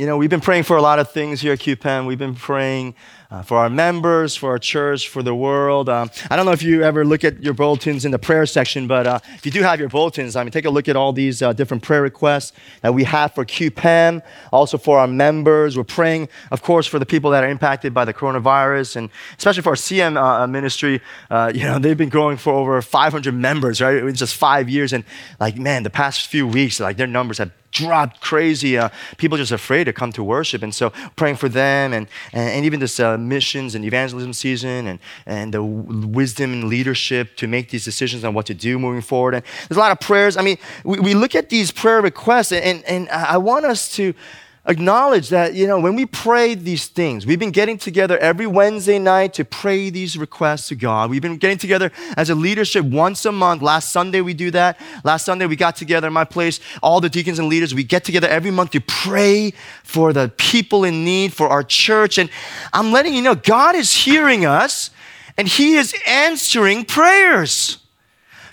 you know, we've been praying for a lot of things here at QPEM. We've been praying uh, for our members, for our church, for the world. Um, I don't know if you ever look at your bulletins in the prayer section, but uh, if you do have your bulletins, I mean, take a look at all these uh, different prayer requests that we have for QPEM, also for our members. We're praying, of course, for the people that are impacted by the coronavirus, and especially for our CM uh, uh, ministry. Uh, you know, they've been growing for over 500 members, right? In just five years, and like, man, the past few weeks, like their numbers have dropped crazy. Uh, people just afraid to come to worship. And so praying for them and, and, and even this uh, missions and evangelism season and, and the wisdom and leadership to make these decisions on what to do moving forward. And there's a lot of prayers. I mean, we, we look at these prayer requests and, and I want us to acknowledge that, you know, when we pray these things, we've been getting together every Wednesday night to pray these requests to God. We've been getting together as a leadership once a month. Last Sunday we do that. Last Sunday we got together in my place, all the deacons and leaders. We get together every month to pray for the people in need, for our church. And I'm letting you know, God is hearing us and He is answering prayers.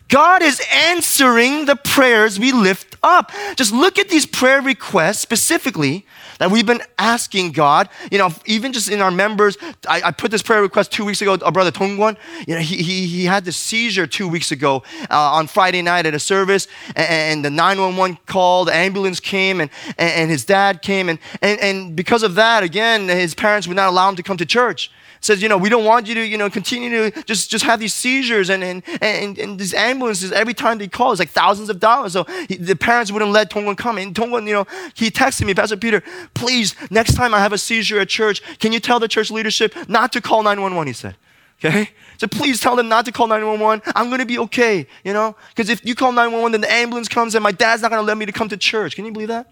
God is answering the prayers we lift up. Just look at these prayer requests specifically that we've been asking God. You know, even just in our members, I, I put this prayer request two weeks ago. Our brother Tongwon, you know, he, he, he had this seizure two weeks ago uh, on Friday night at a service, and, and, the 911 call, the ambulance came, and, and, his dad came, and, and, and because of that, again, his parents would not allow him to come to church says, you know, we don't want you to, you know, continue to just, just have these seizures and, and, and, and these ambulances every time they call. It's like thousands of dollars. So he, the parents wouldn't let Tongwon come. And Tongwon, you know, he texted me, Pastor Peter, please, next time I have a seizure at church, can you tell the church leadership not to call 911, he said. Okay? So please tell them not to call 911. I'm going to be okay, you know? Because if you call 911, then the ambulance comes and my dad's not going to let me to come to church. Can you believe that?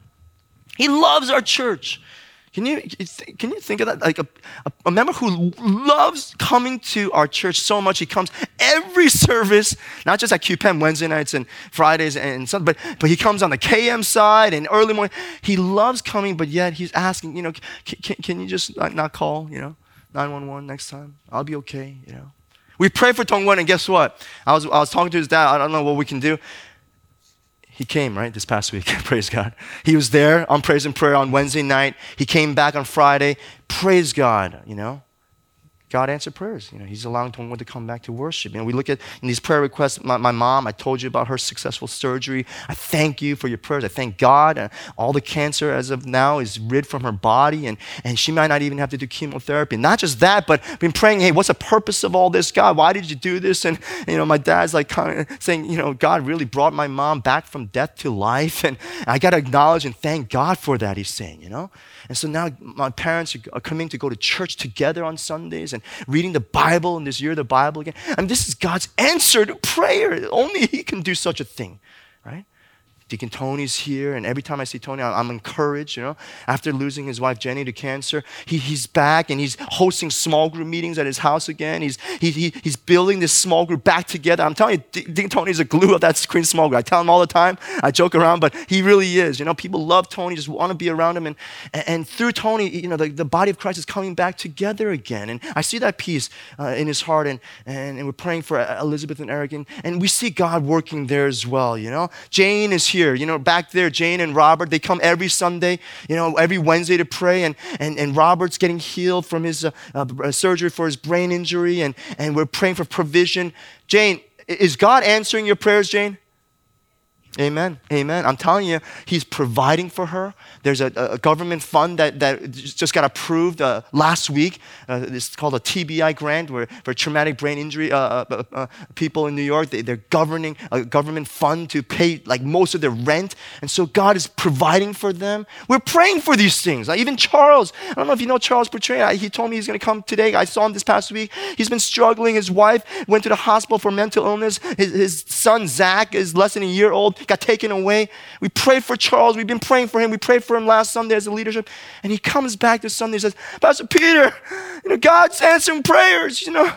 He loves our church. Can you, can you think of that? Like a, a, member who loves coming to our church so much, he comes every service, not just at QPEM Wednesday nights and Fridays and Sunday, but, but he comes on the KM side and early morning. He loves coming, but yet he's asking, you know, can, can, you just not, not call, you know, 911 next time? I'll be okay, you know. We pray for Tongwon, and guess what? I was, I was talking to his dad. I don't know what we can do he came, right, this past week. Praise God. He was there on praise and prayer on Wednesday night. He came back on Friday. Praise God, you know. God answered prayers. You know, He's allowing someone to come back to worship. You know, we look at in these prayer requests. My, my, mom, I told you about her successful surgery. I thank you for your prayers. I thank God. Uh, all the cancer as of now is rid from her body, and, and she might not even have to do chemotherapy. Not just that, but been praying, hey, what's the purpose of all this, God? Why did you do this? And you know, my dad's like kind of saying, you know, God really brought my mom back from death to life, and I got to acknowledge and thank God for that. He's saying, you know. And so now my parents are coming to go to church together on Sundays and reading the Bible, and this year the Bible again. And this is God's answer to prayer. Only He can do such a thing? Deacon Tony's here, and every time I see Tony, I'm encouraged. You know, after losing his wife Jenny to cancer, he, he's back and he's hosting small group meetings at his house again. He's he, he, he's building this small group back together. I'm telling you, Deacon Tony's a glue of that screen small group. I tell him all the time. I joke around, but he really is. You know, people love Tony, just want to be around him, and and through Tony, you know, the, the body of Christ is coming back together again. And I see that peace uh, in his heart, and, and and we're praying for Elizabeth and Eric, and, and we see God working there as well. You know, Jane is here. You know, back there, Jane and Robert, they come every Sunday, you know, every Wednesday to pray. And, and, and Robert's getting healed from his uh, uh, surgery for his brain injury. And, and we're praying for provision. Jane, is God answering your prayers, Jane? Amen. Amen. I'm telling you, he's providing for her. There's a, a government fund that, that just got approved uh, last week. Uh, it's called a TBI grant where, for traumatic brain injury uh, uh, uh, uh people in New York. They, are governing a government fund to pay like most of their rent. And so God is providing for them. We're praying for these things. Like even Charles, I don't know if you know Charles Petrain. He told me he's going to come today. I saw him this past week. He's been struggling. His wife went to the hospital for mental illness. His, his son, Zach, is less than a year old got taken away. We prayed for Charles. We've been praying for him. We prayed for him last Sunday as a leadership. And he comes back this Sunday and says, Pastor Peter, you know, God's answering prayers, you know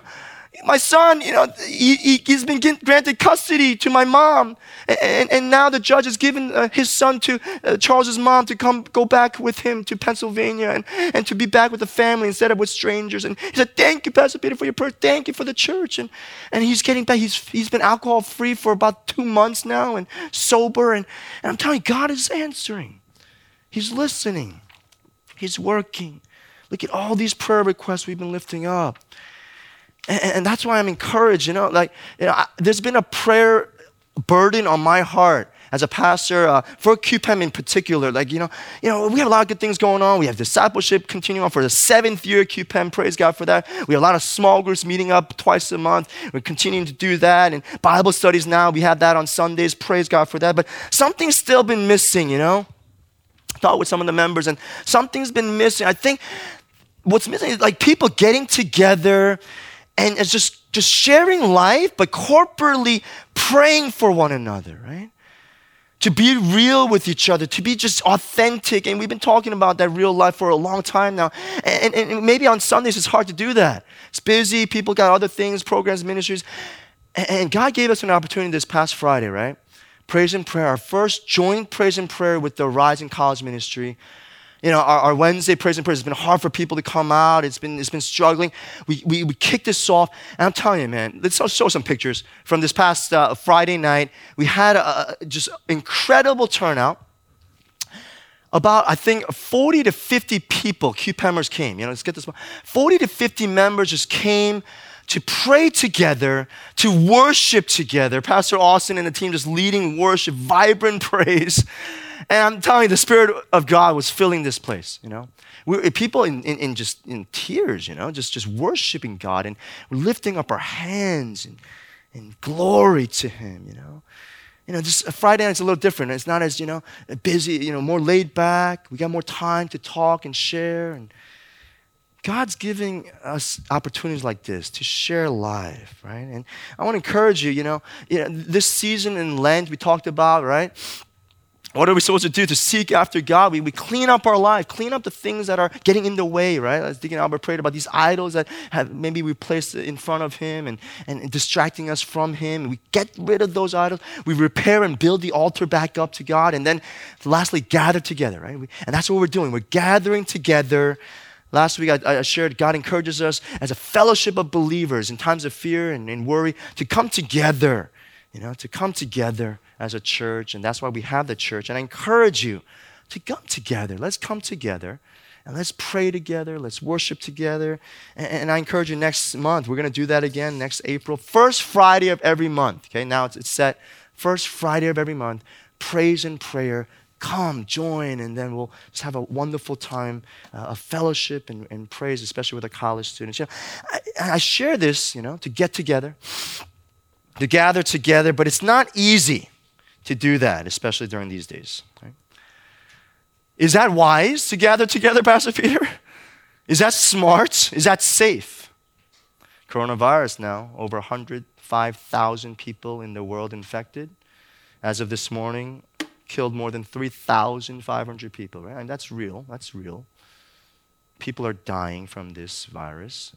my son, you know, he, he, has been granted custody to my mom. And, and now the judge has given uh, his son to uh, Charles's mom to come go back with him to Pennsylvania and, and to be back with the family instead of with strangers. And he said, Thank you, Pastor Peter, for your prayer. Thank you for the church. And, and he's getting back. He's, he's been alcohol free for about two months now and sober. And, and I'm telling you, God is answering, He's listening. He's working. Look at all these prayer requests we've been lifting up. And, and that's why I'm encouraged, you know, like, you know, I, there's been a prayer burden on my heart as a pastor uh, for QPEM in particular. Like, you know, you know, we have a lot of good things going on. We have discipleship continuing on for the seventh year QPEM. Praise God for that. We have a lot of small groups meeting up twice a month. We're continuing to do that. And Bible studies now, we have that on Sundays. Praise God for that. But something's still been missing, you know? I thought with some of the members, and something's been missing. I think what's missing is like people getting together and it's just just sharing life, but corporately praying for one another, right? To be real with each other, to be just authentic. And we've been talking about that real life for a long time now. And, and, and maybe on Sundays it's hard to do that. It's busy, people got other things, programs, ministries. And, and God gave us an opportunity this past Friday, right? Praise and prayer, our first joint praise and prayer with the Rising College Ministry you know, our, our, Wednesday praise and prayer has been hard for people to come out. It's been, it's been struggling. We, we, we kicked this off. And I'm telling you, man, let's show some pictures from this past uh, Friday night. We had a, just incredible turnout. About, I think, 40 to 50 people, QPEMers came. You know, let's get this one. 40 to 50 members just came to pray together, to worship together. Pastor Austin and the team just leading worship, vibrant praise. And I'm telling you, the Spirit of God was filling this place, you know. We, eh, people in, in, in, just in tears, you know, just, just worshiping God and lifting up our hands and, and glory to Him, you know. You know, just uh, Friday night's a little different. It's not as, you know, busy, you know, more laid back. We got more time to talk and share. And God's giving us opportunities like this to share life, right? And I want to encourage you, you know, you know this season in Lent we talked about, right? What are we supposed to do to seek after God? We, we clean up our life, clean up the things that are getting in the way, right? As Deacon Albert prayed about these idols that have maybe we placed in front of Him and, and distracting us from Him. We get rid of those idols. We repair and build the altar back up to God. And then lastly, gather together, right? We, and that's what we're doing. We're gathering together. Last week I, I, shared God encourages us as a fellowship of believers in times of fear and, and worry to come together, you know, to come together as a church, and that's why we have the church. And I encourage you to come together. Let's come together and let's pray together. Let's worship together. And, and I encourage you next month, we're going to do that again next April. First Friday of every month. Okay, now it's, it's set. First Friday of every month, praise and prayer. Come, join, and then we'll just have a wonderful time uh, of fellowship and, and praise, especially with the college students. You know, I, I share this, you know, to get together, to gather together, but it's not easy to do that, especially during these days. Right? Is that wise to gather together, Pastor Peter? Is that smart? Is that safe? Coronavirus now, over 105,000 people in the world infected. As of this morning, killed more than 3,500 people, right? And that's real. That's real. People are dying from this virus.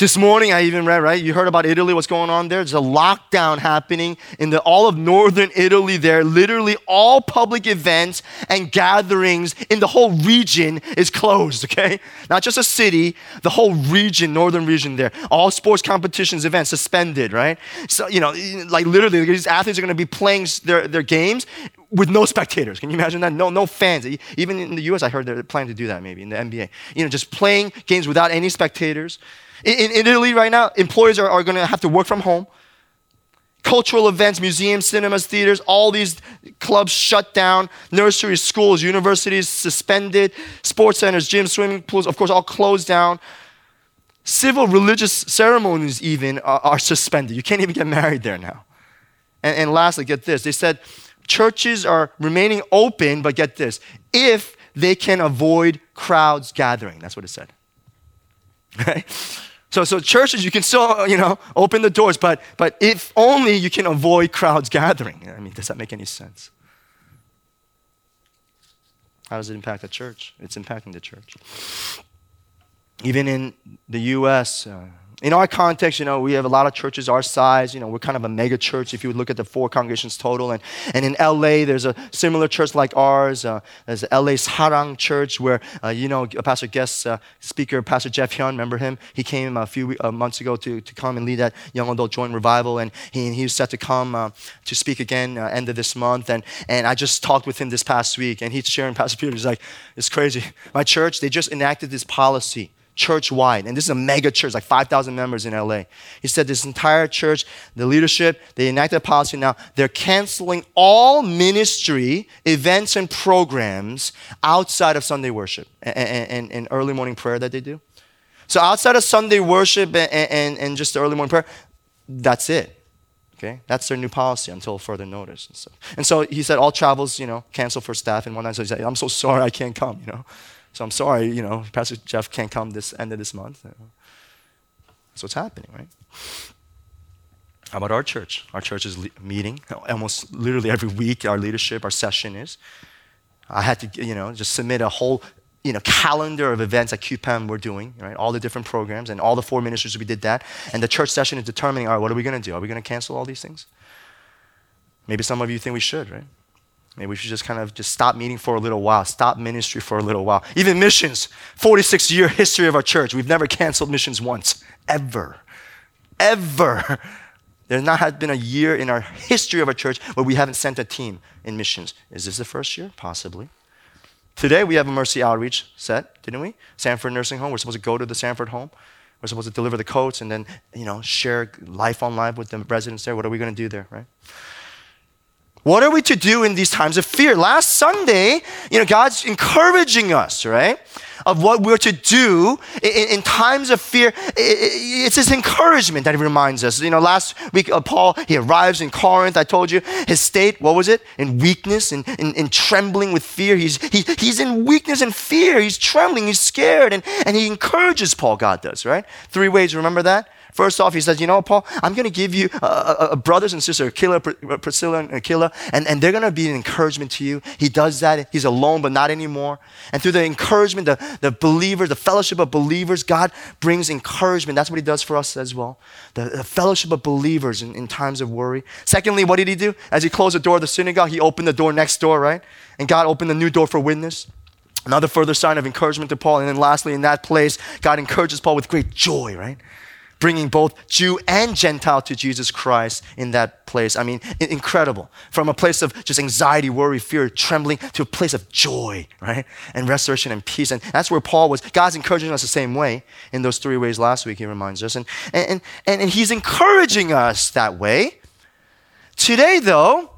This morning, I even read, right? You heard about Italy, what's going on there? There's a lockdown happening in the, all of northern Italy there. Literally, all public events and gatherings in the whole region is closed, okay? Not just a city, the whole region, northern region there. All sports competitions, events suspended, right? So, you know, like literally, these athletes are to be playing their, their games with no spectators. Can you imagine that? No, no fans. Even in the US, I heard they're planning to do that maybe in the NBA. You know, just playing games without any spectators. In, in Italy right now, employees are, are going to have to work from home. Cultural events, museums, cinemas, theaters, all these clubs shut down. Nurseries, schools, universities suspended. Sports centers, gyms, swimming pools, of course, all closed down. Civil religious ceremonies, even, are, are suspended. You can't even get married there now. And, and lastly, get this they said churches are remaining open, but get this if they can avoid crowds gathering. That's what it said. Right? So, so churches, you can still, you know, open the doors, but, but if only you can avoid crowds gathering. I mean, does that make any sense? How does it impact the church? It's impacting the church. Even in the U.S., uh, in our context, you know, we have a lot of churches our size. You know, we're kind of a mega church if you would look at the four congregations total. And, and in LA, there's a similar church like ours. Uh, there's LA's Harang Church where, uh, you know, Pastor guest uh, speaker, Pastor Jeff Hyun, remember him? He came a few uh, months ago to, to come and lead that young adult joint revival. And he, he was set to come uh, to speak again uh, end of this month. And, and I just talked with him this past week. And he's sharing, Pastor Peter, he's like, it's crazy. My church, they just enacted this policy church wide. And this is a mega church, like 5,000 members in LA. He said this entire church, the leadership, they enacted a policy now. They're canceling all ministry events and programs outside of Sunday worship and, and, and early morning prayer that they do. So outside of Sunday worship and, and, and just the early morning prayer, that's it. Okay, that's their new policy until further notice and stuff. And so he said all travels, you know, cancel for staff and whatnot. So he said, I'm so sorry I can't come, you know. So I'm sorry, you know, Pastor Jeff can't come this end of this month. That's what's happening, right? How about our church? Our church is le- meeting almost literally every week. Our leadership, our session is. I had to, you know, just submit a whole, you know, calendar of events at QPEM we're doing, right? All the different programs and all the four ministries we did that. And the church session is determining, all right, what are we going to do? Are we going to cancel all these things? Maybe some of you think we should, right? Maybe we should just kind of just stop meeting for a little while, stop ministry for a little while. Even missions, 46 year history of our church, we've never canceled missions once, ever. Ever. There's not been a year in our history of our church where we haven't sent a team in missions. Is this the first year? Possibly. Today we have a mercy outreach set, didn't we? Sanford Nursing Home. We're supposed to go to the Sanford home. We're supposed to deliver the coats and then, you know, share life on life with the residents there. What are we going to do there, right? What are we to do in these times of fear? Last Sunday, you know, God's encouraging us, right? Of what we're to do in, in times of fear. It's his encouragement that he reminds us. You know, last week, uh, Paul, he arrives in Corinth. I told you his state, what was it? In weakness, in, in, in trembling with fear. He's, he, he's in weakness and fear. He's trembling, he's scared. And, and he encourages Paul, God does, right? Three ways, remember that? First off, he says, You know, Paul, I'm going to give you uh, uh, uh, brothers and sisters, Aquila, uh, Priscilla, and Aquila, and, and they're going to be an encouragement to you. He does that. He's alone, but not anymore. And through the encouragement, the, the believers, the fellowship of believers, God brings encouragement. That's what he does for us as well. The, the fellowship of believers in, in times of worry. Secondly, what did he do? As he closed the door of the synagogue, he opened the door next door, right? And God opened a new door for witness. Another further sign of encouragement to Paul. And then lastly, in that place, God encourages Paul with great joy, right? Bringing both Jew and Gentile to Jesus Christ in that place. I mean, incredible. From a place of just anxiety, worry, fear, trembling to a place of joy, right? And restoration and peace. And that's where Paul was. God's encouraging us the same way in those three ways last week, he reminds us. And, and, and, and he's encouraging us that way. Today, though,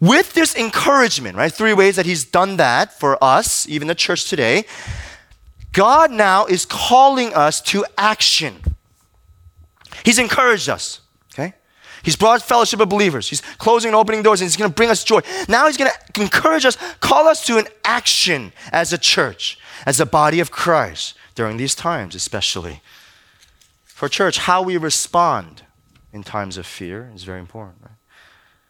with this encouragement, right? Three ways that he's done that for us, even the church today. God now is calling us to action. He's encouraged us, okay? He's brought fellowship of believers. He's closing and opening doors, and he's going to bring us joy. Now he's going to encourage us, call us to an action as a church, as a body of Christ during these times, especially. For church, how we respond in times of fear is very important, right?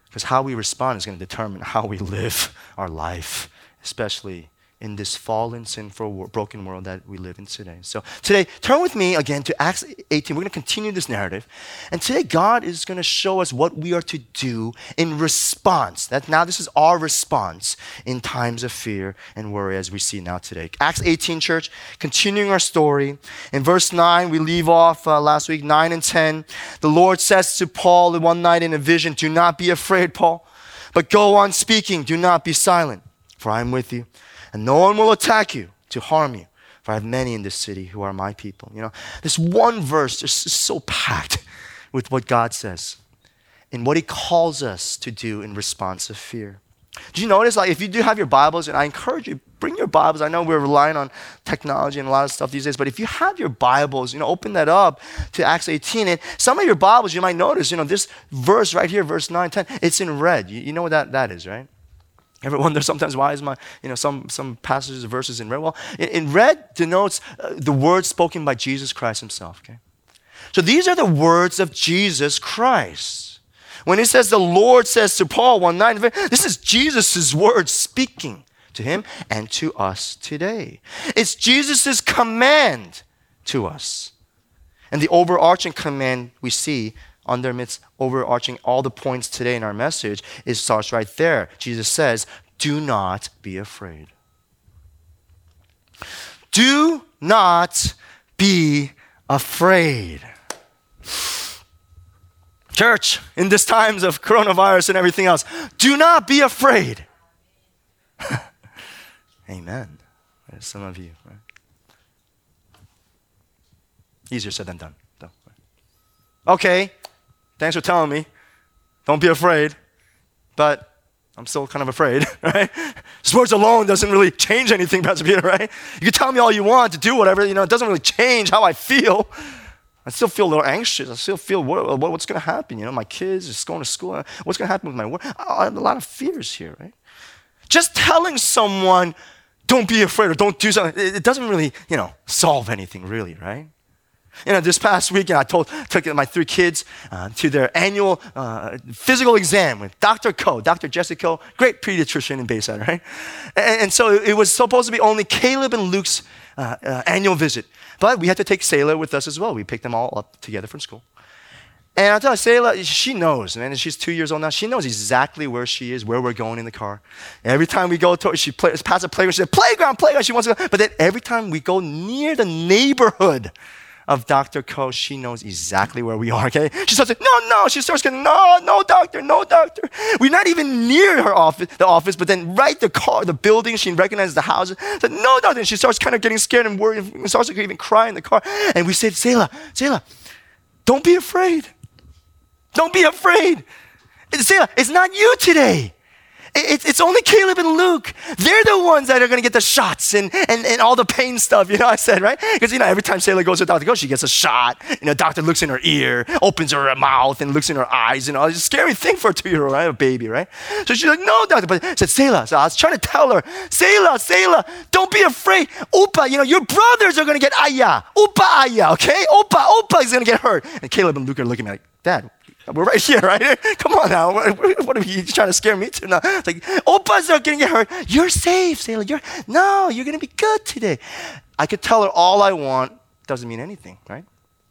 Because how we respond is going to determine how we live our life, especially in this fallen, sinful, broken world that we live in today. So, today, turn with me again to Acts 18. We're going to continue this narrative. And today, God is going to show us what we are to do in response. That now, this is our response in times of fear and worry as we see now today. Acts 18, church, continuing our story. In verse 9, we leave off uh, last week, 9 and 10. The Lord says to Paul one night in a vision, Do not be afraid, Paul, but go on speaking. Do not be silent, for I am with you and no one will attack you to harm you. For I have many in this city who are my people. You know, this one verse is so packed with what God says and what He calls us to do in response of fear. Do you notice, like, if you do have your Bibles, and I encourage you, bring your Bibles. I know we're relying on technology and a lot of stuff these days, but if you have your Bibles, you know, open that up to Acts 18. And some of your Bibles, you might notice, you know, this verse right here, verse 9, 10, it's in red. You, you know what that, that is, right? Ever wonder sometimes why is my, you know, some, some passages, verses in red? Well, in, in red denotes uh, the words spoken by Jesus Christ himself, okay? So these are the words of Jesus Christ. When he says the Lord says to Paul one night, this is Jesus' words speaking to him and to us today. It's Jesus' command to us. And the overarching command we see underneath overarching all the points today in our message is starts right there. Jesus says, Do not be afraid. Do not be afraid. Church, in these times of coronavirus and everything else, do not be afraid. Amen. Some of you, right? Easier said than done. Though. Okay, thanks for telling me. Don't be afraid. But I'm still kind of afraid, right? Sports alone doesn't really change anything, Pastor Peter, right? You can tell me all you want to do whatever, you know, it doesn't really change how I feel. I still feel a little anxious. I still feel what, what, what's going to happen. You know, my kids just going to school. What's going to happen with my work? I have a lot of fears here, right? Just telling someone, don't be afraid or don't do something, it, it doesn't really, you know, solve anything really, right? You know, this past weekend, I told, took my three kids uh, to their annual uh, physical exam with Dr. Ko, Dr. Jessica Ko, great pediatrician in Bayside, right? And, and, so it was supposed to be only Caleb and Luke's uh, uh, annual visit. But we had to take Selah with us as well. We picked them all up together from school. And I'll tell you, Selah, she knows, man. She's two years old now. She knows exactly where she is, where we're going in the car. Every time we go to, she play, passes a playground. She says, playground, playground. She wants to go. But then every time we go near the neighborhood, of Dr. Ko, she knows exactly where we are, okay? She starts no, no. She starts going, no, no, doctor, no, doctor. We're not even near her office, the office, but then right the car, the building, she recognizes the house. Said, no, doctor. And she starts kind of getting scared and worried and starts even cry in the car. And we said, Selah, Selah, don't be afraid. Don't be afraid. Selah, it's not you today it's only Caleb and Luke. They're the ones that are going to get the shots and, and, and all the pain stuff, you know, I said, right? Because, you know, every time Selah goes to Dr. She gets a shot. You know, doctor looks in her ear, opens her mouth, and looks in her eyes. You know, it's a scary thing for a two year old, right? A baby, right? So she's like, no, doctor. But I said, Selah. So I was trying to tell her, Selah, Selah, don't be afraid. Opa, you know, your brothers are going to get ayah. Opa, ayah, okay? Opa, Opa is going to get hurt. And Caleb and Luke are looking at me like, Dad, we're right here, right? Come on now. What, are you trying to scare me to now? It's like, Opa's not going to get hurt. You're safe, Selah. You're, no, you're going to be good today. I could tell her all I want. Doesn't mean anything, right?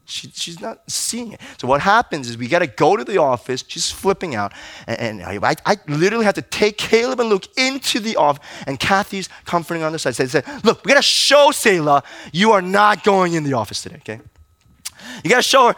She, she's not seeing it. So what happens is we got to go to the office. She's flipping out. And, and I, I, literally have to take Caleb and Luke into the office. And Kathy's comforting on the side. They said, look, we got to show Selah you are not going in the office today, okay? You got to show her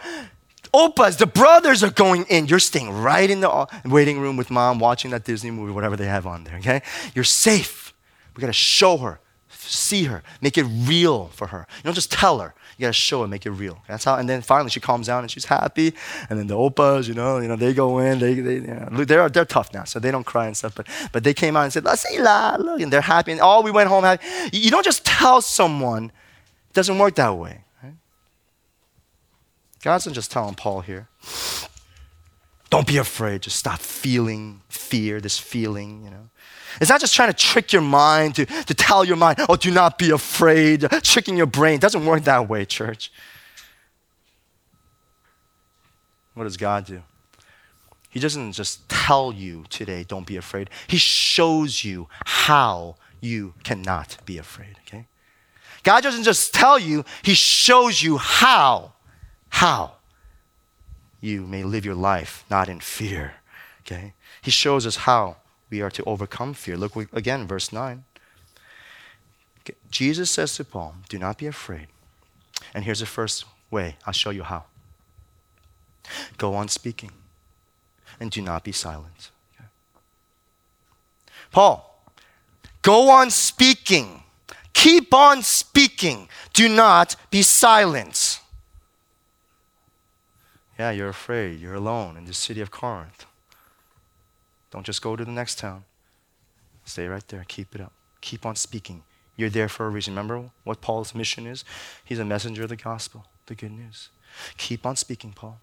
Opas, the brothers are going in. You're staying right in the uh, waiting room with mom, watching that Disney movie, whatever they have on there, okay? You're safe. We gotta show her, see her, make it real for her. You don't just tell her. You gotta show her, make it real. That's how. And then finally, she calms down and she's happy. And then the opas, you know, you know, they go in. They, they, you they're they're tough now, so they don't cry and stuff. But but they came out and said, "La la," look, and they're happy. And all oh, we went home happy. You don't just tell someone. It doesn't work that way. God's not just telling Paul here. Don't be afraid. Just stop feeling fear, this feeling, you know. It's not just trying to trick your mind to, to tell your mind, oh, do not be afraid, tricking your brain. It doesn't work that way, church. What does God do? He doesn't just tell you today, don't be afraid. He shows you how you cannot be afraid, okay? God doesn't just tell you, He shows you how how you may live your life not in fear. Okay? He shows us how we are to overcome fear. Look again, verse 9. Okay. Jesus says to Paul, Do not be afraid. And here's the first way I'll show you how. Go on speaking and do not be silent. Okay. Paul, go on speaking. Keep on speaking. Do not be silent. Yeah, you're afraid. You're alone in the city of Corinth. Don't just go to the next town. Stay right there. Keep it up. Keep on speaking. You're there for a reason. Remember what Paul's mission is? He's a messenger of the gospel, the good news. Keep on speaking, Paul.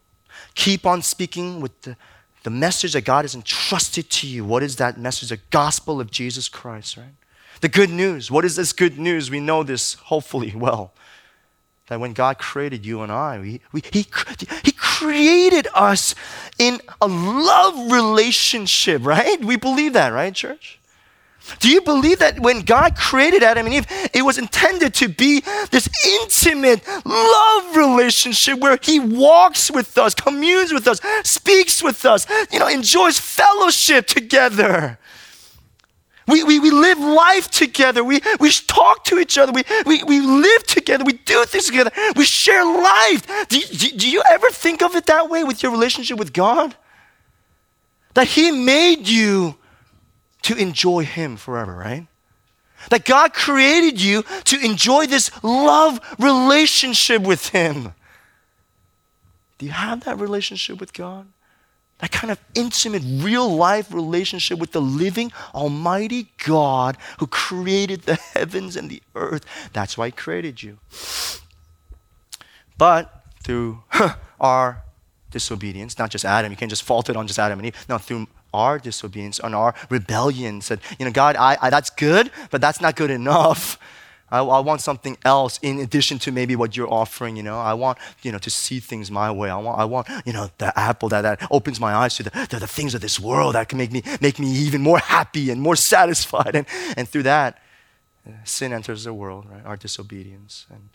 Keep on speaking with the, the message that God has entrusted to you. What is that message? The gospel of Jesus Christ, right? The good news. What is this good news? We know this hopefully well that when God created you and I, we, we, he, he created us in a love relationship, right? We believe that, right, church? Do you believe that when God created Adam and Eve, it was intended to be this intimate love relationship where He walks with us, communes with us, speaks with us, you know, enjoys fellowship together? We, we, we live life together. We, we talk to each other. We, we, we live together. We do things together. We share life. Do, do, do you ever think of it that way with your relationship with God? That He made you to enjoy Him forever, right? That God created you to enjoy this love relationship with Him. Do you have that relationship with God? That kind of intimate, real life relationship with the living, almighty God who created the heavens and the earth. That's why He created you. But through our disobedience, not just Adam, you can't just fault it on just Adam and Eve. No, through our disobedience, on our rebellion, said, you know, God, I, I, that's good, but that's not good enough. I, I, want something else in addition to maybe what you're offering, you know. I want, you know, to see things my way. I want, I want you know, the apple that, that opens my eyes to the, the, the things of this world that can make me, make me even more happy and more satisfied. And, and through that, uh, sin enters the world, right? Our disobedience. And,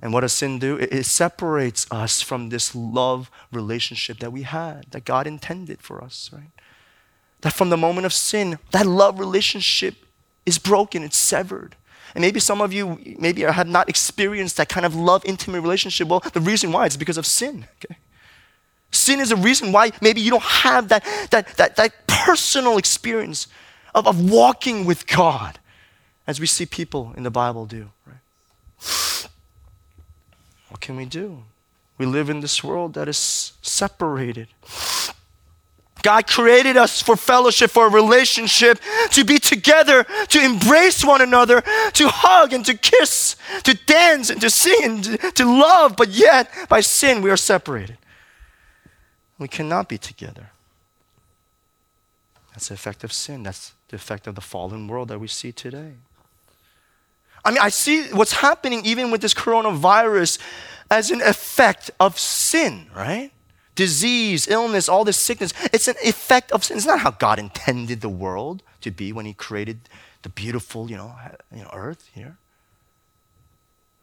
and what does sin do? It, it separates us from this love relationship that we had, that God intended for us, right? That from the moment of sin, that love relationship is broken, it's severed. And maybe some of you maybe have not experienced that kind of love, intimate relationship. Well, the reason why is because of sin. Okay? Sin is a reason why maybe you don't have that, that, that, that personal experience of, of walking with God as we see people in the Bible do. Right? What can we do? We live in this world that is separated. God created us for fellowship, for a relationship, to be together, to embrace one another, to hug and to kiss, to dance and to sing and to, love, but yet by sin we are separated. We cannot be together. That's the effect of sin. That's the effect of the fallen world that we see today. I mean, I see what's happening even with this coronavirus as an effect of sin, right? Disease, illness, all this sickness. It's an effect of sin. It's not how God intended the world to be when He created the beautiful, you know, you know earth here.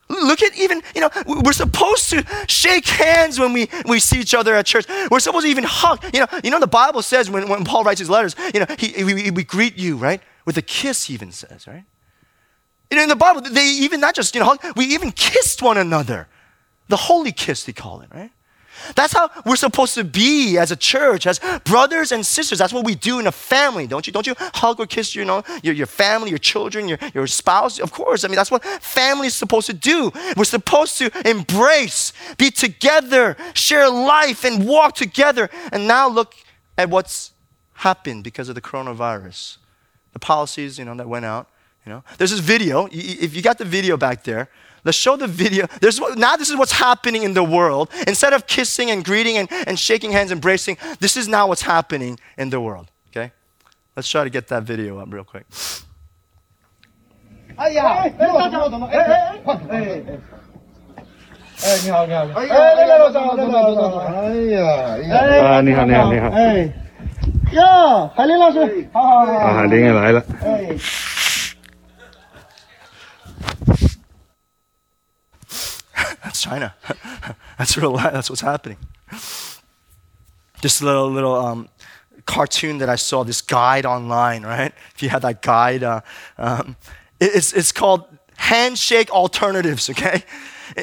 Look at even, you know, we're supposed to shake hands when we, we see each other at church. We're supposed to even hug. You know, you know the Bible says when, when Paul writes his letters, you know, he, we, we greet you, right? With a kiss, he even says, right? You know, in the Bible, they even not just, you know, hug, we even kissed one another. The holy kiss, they call it, right? That's how we're supposed to be as a church, as brothers and sisters. That's what we do in a family, don't you? Don't you hug or kiss, you know, your, your family, your children, your, your spouse? Of course. I mean, that's what family is supposed to do. We're supposed to embrace, be together, share life, and walk together. And now look at what's happened because of the coronavirus. The policies, you know, that went out. You know, there's this video. If you got the video back there, Let's show the video. There's, now, this is what's happening in the world. Instead of kissing and greeting and, and shaking hands, embracing, this is now what's happening in the world. Okay? Let's try to get that video up real quick. 哎呀，哎，大家怎么？哎哎哎！哎，你好，你好，哎呀，来来来，走走走走走，哎呀，啊，你好，你好，你好，哎，呀，海林老师，好好好，啊，海林也来了，哎。 China. that's real. That's what's happening. Just a little little um, cartoon that I saw. This guide online, right? If you have that guide, uh, um, it's it's called handshake alternatives. Okay.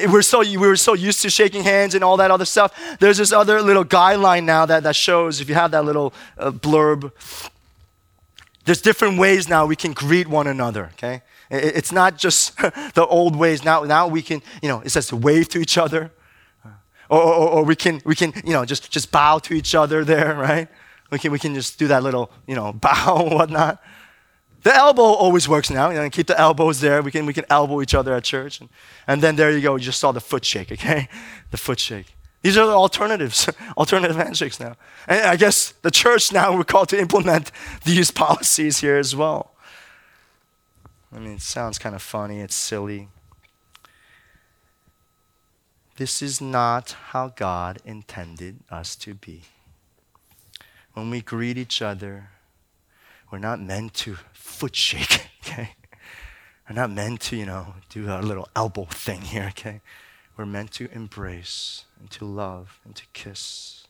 We're so, we were so used to shaking hands and all that other stuff. There's this other little guideline now that, that shows, if you have that little uh, blurb, there's different ways now we can greet one another, okay? It's not just the old ways. Now, now we can, you know, it says to wave to each other. Uh, or, or, or, we can, we can, you know, just, just bow to each other there, right? We can, we can just do that little, you know, bow and whatnot. The elbow always works now. You know, keep the elbows there. We can, we can elbow each other at church. And, and then there you go. You just saw the foot shake, okay? The foot shake. These are the alternatives, alternative handshakes now. And I guess the church now we're called to implement these policies here as well. I mean, it sounds kind of funny, it's silly. This is not how God intended us to be. When we greet each other, we're not meant to foot shake, okay? We're not meant to, you know, do a little elbow thing here, okay? We're meant to embrace and to love and to kiss.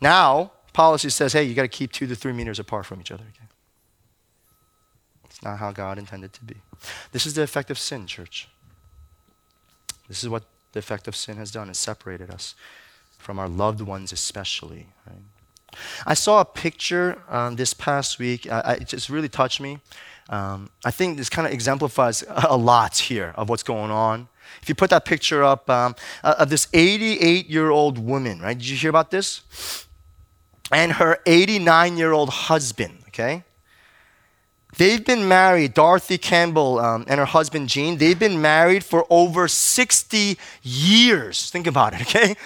Now, policy says, hey, you got to keep two to three meters apart from each other, okay? It's not how God intended to be. This is the effect of sin, church. This is what the effect of sin has done, it separated us from our loved ones, especially. Right? I saw a picture um, this past week. I, I, it just really touched me. Um, I think this kind of exemplifies a lot here of what's going on. If you put that picture up um, uh, of this 88 year old woman, right? Did you hear about this? And her 89 year old husband, okay? They've been married, Dorothy Campbell um, and her husband Gene, they've been married for over 60 years. Think about it, okay?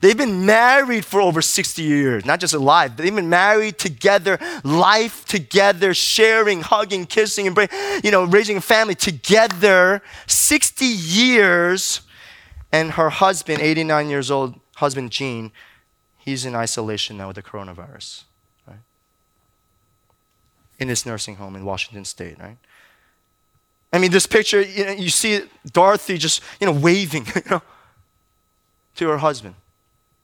They've been married for over 60 years, not just alive, they've been married together, life together, sharing, hugging, kissing, and you know, raising a family together, 60 years. And her husband, 89 years old, husband Gene, he's in isolation now with the coronavirus? In this nursing home in Washington State, right? I mean, this picture, you, know, you see Dorothy just, you know, waving, you know, to her husband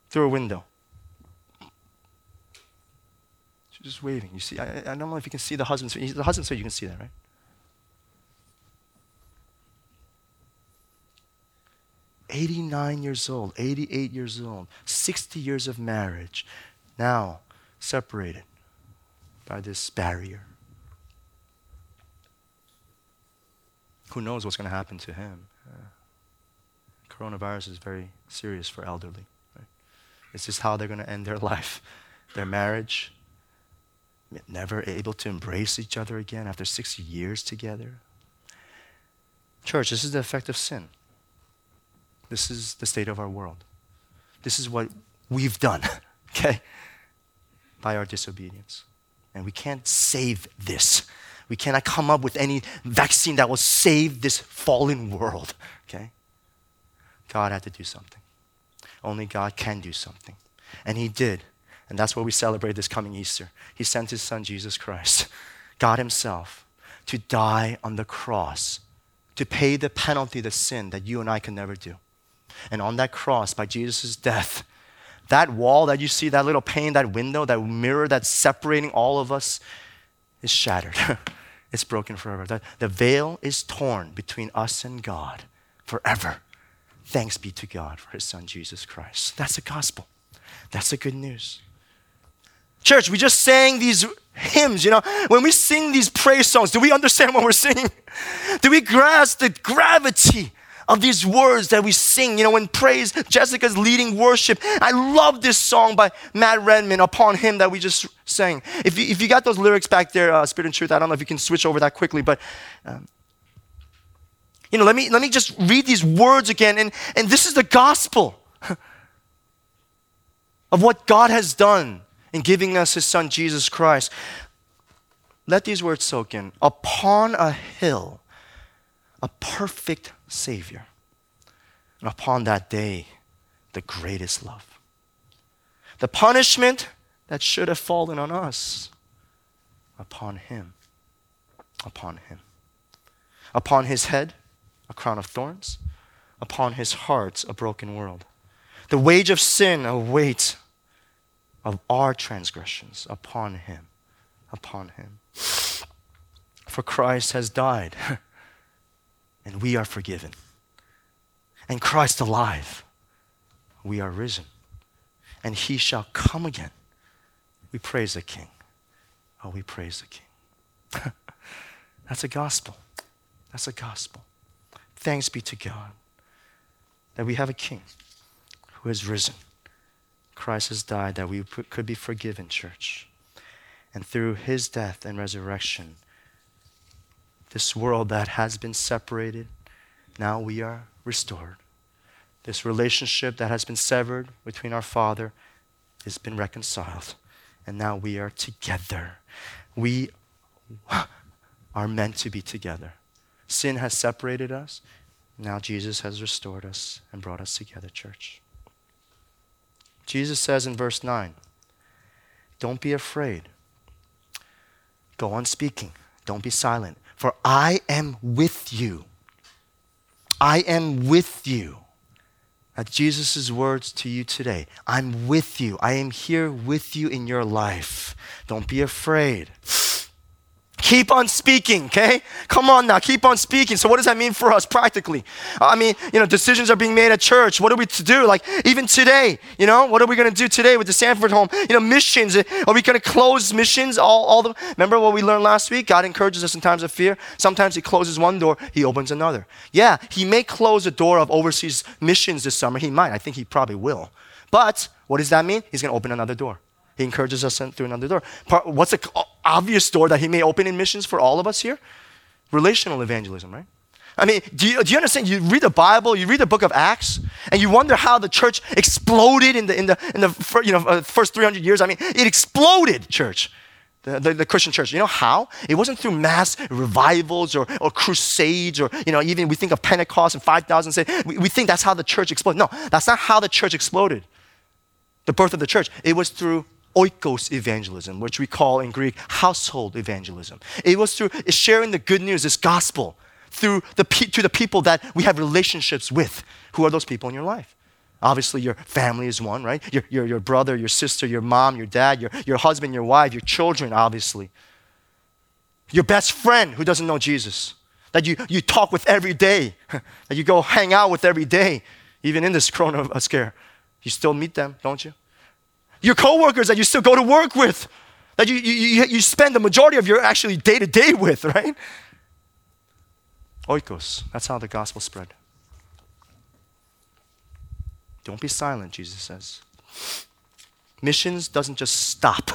through a window. She's just waving. You see, I, I don't know if you can see the husband's face. The husband's face, you can see that, right? Eighty-nine years old, eighty-eight years old, sixty years of marriage, now separated by this barrier. Who knows what's going to happen to him? Uh, coronavirus is very serious for elderly. Is this how they're going to end their life, their marriage? Never able to embrace each other again after 60 years together? Church, this is the effect of sin. This is the state of our world. This is what we've done, okay, by our disobedience. And we can't save this. We cannot come up with any vaccine that will save this fallen world, okay? God had to do something. Only God can do something. And He did. And that's what we celebrate this coming Easter. He sent His Son, Jesus Christ, God Himself, to die on the cross, to pay the penalty, the sin that you and I can never do. And on that cross, by Jesus' death, that wall that you see, that little pane, that window, that mirror that's separating all of us is shattered. it's broken forever. The veil is torn between us and God forever. Thanks be to God for his son, Jesus Christ. That's the gospel. That's the good news. Church, we just sang these hymns, you know. When we sing these praise songs, do we understand what we're singing? Do we grasp the gravity of these words that we sing? You know, when praise, Jessica's leading worship. I love this song by Matt Redman, Upon Him, that we just sang. If you, if you got those lyrics back there, uh, Spirit and Truth, I don't know if you can switch over that quickly, but um, you know, let me, let me just read these words again. And, and this is the gospel of what God has done in giving us his son, Jesus Christ. Let these words soak in. Upon a hill, a perfect Savior. And upon that day, the greatest love. The punishment that should have fallen on us, upon him. Upon him. Upon his head, a crown of thorns, upon his heart a broken world. The wage of sin, a weight of our transgressions upon him, upon him. For Christ has died, and we are forgiven. And Christ alive, we are risen, and he shall come again. We praise the King. Oh, we praise the King. That's a gospel. That's a gospel. Thanks be to God that we have a King who has risen. Christ has died that we could be forgiven, church. And through his death and resurrection, this world that has been separated, now we are restored. This relationship that has been severed between our Father has been reconciled. And now we are together. We are meant to be together. Sin has separated us. Now Jesus has restored us and brought us together, church. Jesus says in verse 9, Don't be afraid. Go on speaking. Don't be silent. For I am with you. I am with you. That's Jesus' words to you today. I'm with you. I am here with you in your life. Don't be afraid. Keep on speaking, okay? Come on now, keep on speaking. So, what does that mean for us practically? I mean, you know, decisions are being made at church. What are we to do? Like, even today, you know, what are we going to do today with the Sanford home? You know, missions. Eh, are we going to close missions? All, all the, remember what we learned last week? God encourages us in times of fear. Sometimes He closes one door, He opens another. Yeah, He may close the door of overseas missions this summer. He might. I think He probably will. But what does that mean? He's going to open another door. He encourages us through another door. What's the obvious door that he may open in missions for all of us here? Relational evangelism, right? I mean, do you, do you understand? You read the Bible, you read the book of Acts, and you wonder how the church exploded in the, in the, in the you know, uh, first 300 years. I mean, it exploded, church. The, the, the, Christian church. You know how? It wasn't through mass revivals or, or crusades or, you know, even we think of Pentecost and 5,000 say, we, we think that's how the church exploded. No, that's not how the church exploded. The birth of the church. It was through oikos evangelism, which we call in Greek household evangelism. It was through sharing the good news, this gospel, through the, to the people that we have relationships with. Who are those people in your life? Obviously, your family is one, right? Your, your, your brother, your sister, your mom, your dad, your, your husband, your wife, your children, obviously. Your best friend who doesn't know Jesus, that you, you talk with every day, that you go hang out with every day, even in this corona uh, scare. You still meet them, don't you? Your coworkers that you still go to work with, that you, you, you spend the majority of your actually day to day with, right? Oikos. That's how the gospel spread. Don't be silent, Jesus says. Missions doesn't just stop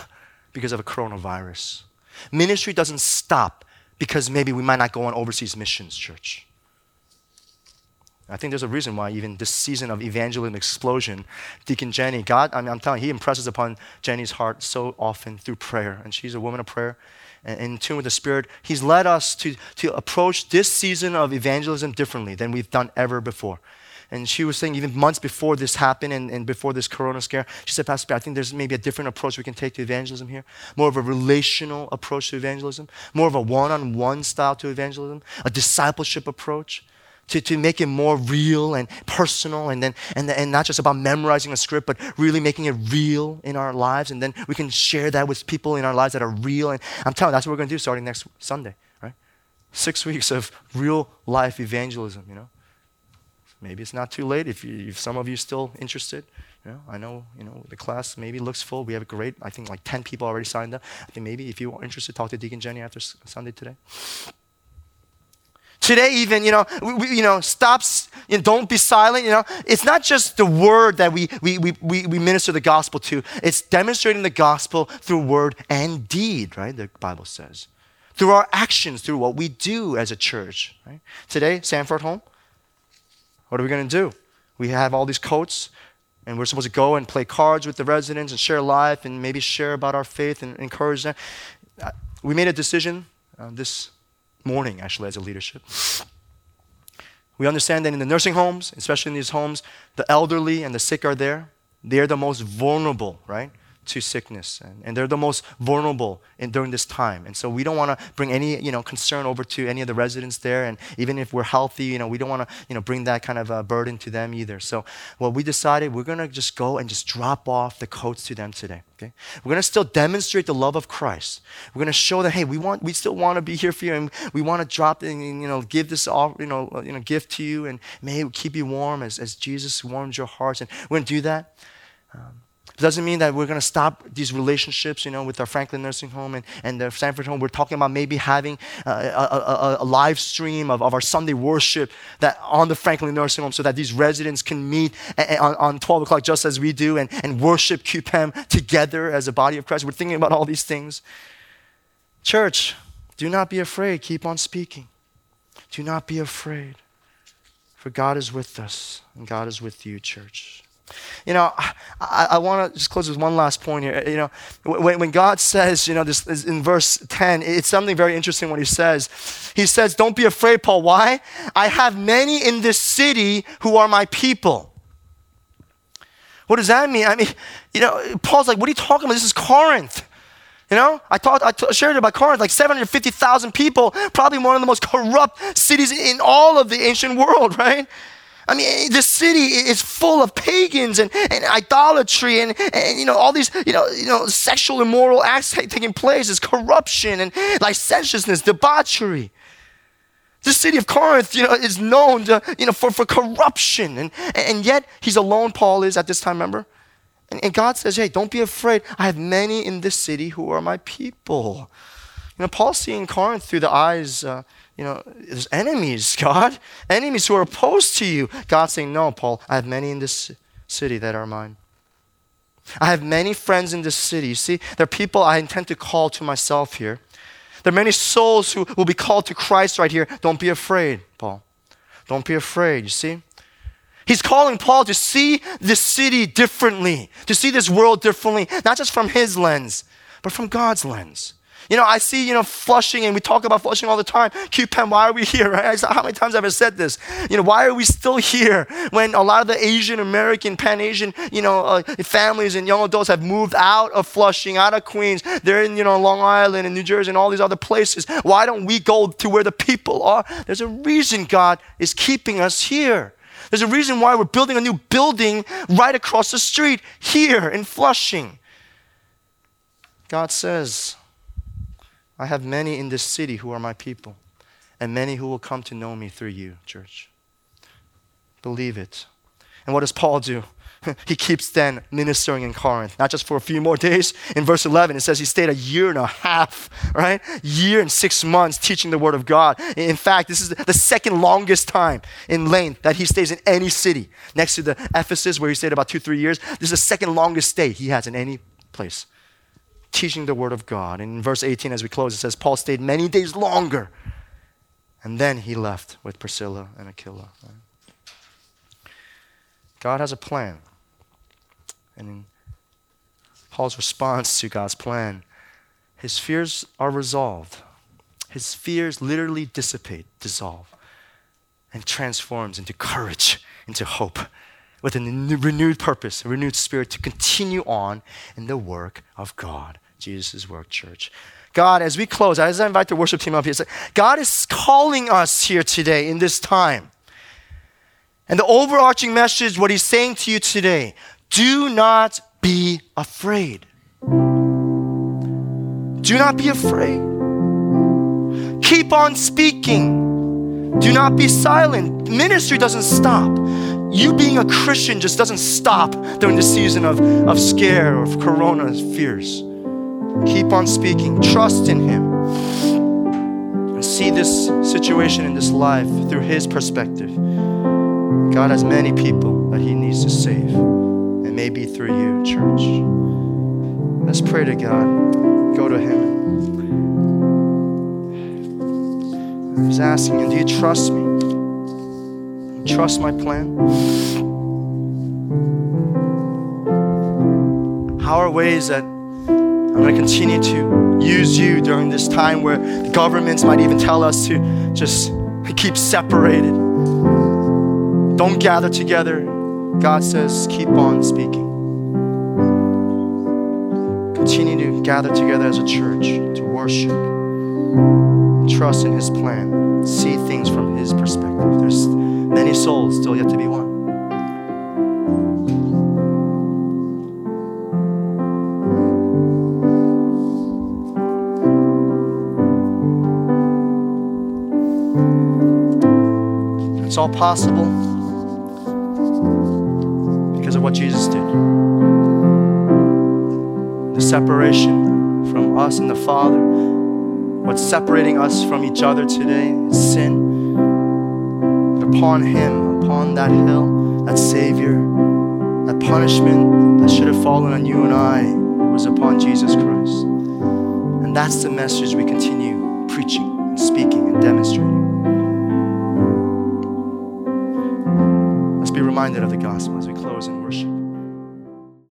because of a coronavirus. Ministry doesn't stop because maybe we might not go on overseas missions, church. I think there's a reason why even this season of evangelism explosion, Deacon Jenny, God, I mean, I'm telling you, He impresses upon Jenny's heart so often through prayer. And she's a woman of prayer and in tune with the Spirit. He's led us to, to approach this season of evangelism differently than we've done ever before. And she was saying, even months before this happened and, and before this corona scare, she said, Pastor, I think there's maybe a different approach we can take to evangelism here. More of a relational approach to evangelism, more of a one on one style to evangelism, a discipleship approach to, to make it more real and personal and then and, and not just about memorizing a script but really making it real in our lives and then we can share that with people in our lives that are real and i'm telling you that's what we're going to do starting next sunday right six weeks of real life evangelism you know maybe it's not too late if, you, if some of you are still interested you know, I know, you know, the class maybe looks full. We have a great, I think like 10 people already signed up. I think maybe if you are interested, talk to Deacon Jenny after Sunday today. Today, even, you know, we, you know, stops, you know, don't be silent, you know. It's not just the word that we, we, we, we minister the gospel to, it's demonstrating the gospel through word and deed, right? The Bible says. Through our actions, through what we do as a church, right? Today, Sanford Home, what are we going to do? We have all these coats, and we're supposed to go and play cards with the residents and share life and maybe share about our faith and encourage them. Uh, we made a decision uh, this morning, actually, as a leadership. We understand that in the nursing homes, especially in these homes, the elderly and the sick are there. They're the most vulnerable, right? To sickness and, and they're the most vulnerable in, during this time. And so we don't want to bring any you know concern over to any of the residents there and even if we're healthy you know we don't want to you know bring that kind of a burden to them either. So what we decided we're going to just go and just drop off the coats to them today okay? We're going to still demonstrate the love of christ. We're going to show that hey we want we still want to be here for you and we want to drop and you know give this off you know you know gift to you and may it keep you warm as, as jesus warms your hearts. And we're going to do that um, doesn't mean that we're going to stop these relationships, you know, with our Franklin Nursing Home and, and the Sanford Home. We're talking about maybe having a, a, a, live stream of, of our Sunday worship that on the Franklin Nursing Home so that these residents can meet on, on 12 o'clock just as we do and, and worship QPEM together as a body of Christ. We're thinking about all these things. Church, do not be afraid. Keep on speaking. Do not be afraid. For God is with us, and God is with you, church. You know, I, I want to just close with one last point here. You know, when, when God says, you know, this in verse 10, it's something very interesting what he says. He says, Don't be afraid, Paul. Why? I have many in this city who are my people. What does that mean? I mean, you know, Paul's like, What are you talking about? This is Corinth. You know, I talked, I t- shared it about Corinth, like 750,000 people, probably one of the most corrupt cities in all of the ancient world, right? I mean, the city is full of pagans and, and idolatry and, and, you know, all these, you know, you know, sexual immoral acts taking place. There's corruption and licentiousness, debauchery. The city of Corinth, you know, is known to, you know, for, for corruption. And, and yet, he's alone, Paul is at this time, remember? And, and God says, hey, don't be afraid. I have many in this city who are my people. You know, Paul's seeing Corinth through the eyes, uh, you know, there's enemies, God, enemies who are opposed to you. God's saying, no, Paul, I have many in this city that are mine. I have many friends in this city. You see, there are people I intend to call to myself here. There are many souls who will be called to Christ right here. Don't be afraid, Paul. Don't be afraid, you see? He's calling Paul to see this city differently, to see this world differently, not just from his lens, but from God's lens. You know, I see, you know, flushing, and we talk about flushing all the time. QPEM, why are we here, right? How many times have I said this? You know, why are we still here when a lot of the Asian American, Pan Asian, you know, uh, families and young adults have moved out of Flushing, out of Queens? They're in, you know, Long Island and New Jersey and all these other places. Why don't we go to where the people are? There's a reason God is keeping us here. There's a reason why we're building a new building right across the street here in Flushing. God says, I have many in this city who are my people, and many who will come to know me through you, church. Believe it. And what does Paul do? he keeps then ministering in Corinth, not just for a few more days. In verse 11, it says he stayed a year and a half, right? Year and six months teaching the word of God. In fact, this is the second longest time in length that he stays in any city. Next to the Ephesus, where he stayed about two, three years, this is the second longest stay he has in any place teaching the word of God. And in verse 18, as we close, it says, Paul stayed many days longer. And then he left with Priscilla and Aquila. God has a plan. And in Paul's response to God's plan, his fears are resolved. His fears literally dissipate, dissolve, and transforms into courage, into hope, with a renewed purpose, a renewed spirit to continue on in the work of God. Jesus' work, church. God, as we close, as I invite the worship team up here, God is calling us here today in this time. And the overarching message, what He's saying to you today do not be afraid. Do not be afraid. Keep on speaking. Do not be silent. Ministry doesn't stop. You being a Christian just doesn't stop during the season of, of scare or of corona fears. Keep on speaking. Trust in Him. And see this situation in this life through His perspective. God has many people that He needs to save. And maybe through you, church. Let's pray to God. Go to Him. He's asking you, do you trust me? Trust my plan? How are ways that I'm going to continue to use you during this time where the governments might even tell us to just keep separated. Don't gather together. God says, keep on speaking. Continue to gather together as a church to worship, trust in His plan, see things from His perspective. There's many souls still yet to be won. It's all possible because of what Jesus did. The separation from us and the Father, what's separating us from each other today is sin. But upon Him, upon that hill, that Savior, that punishment that should have fallen on you and I, was upon Jesus Christ. And that's the message we continue preaching and speaking and demonstrating. Let's be reminded of the gospel as we close in worship.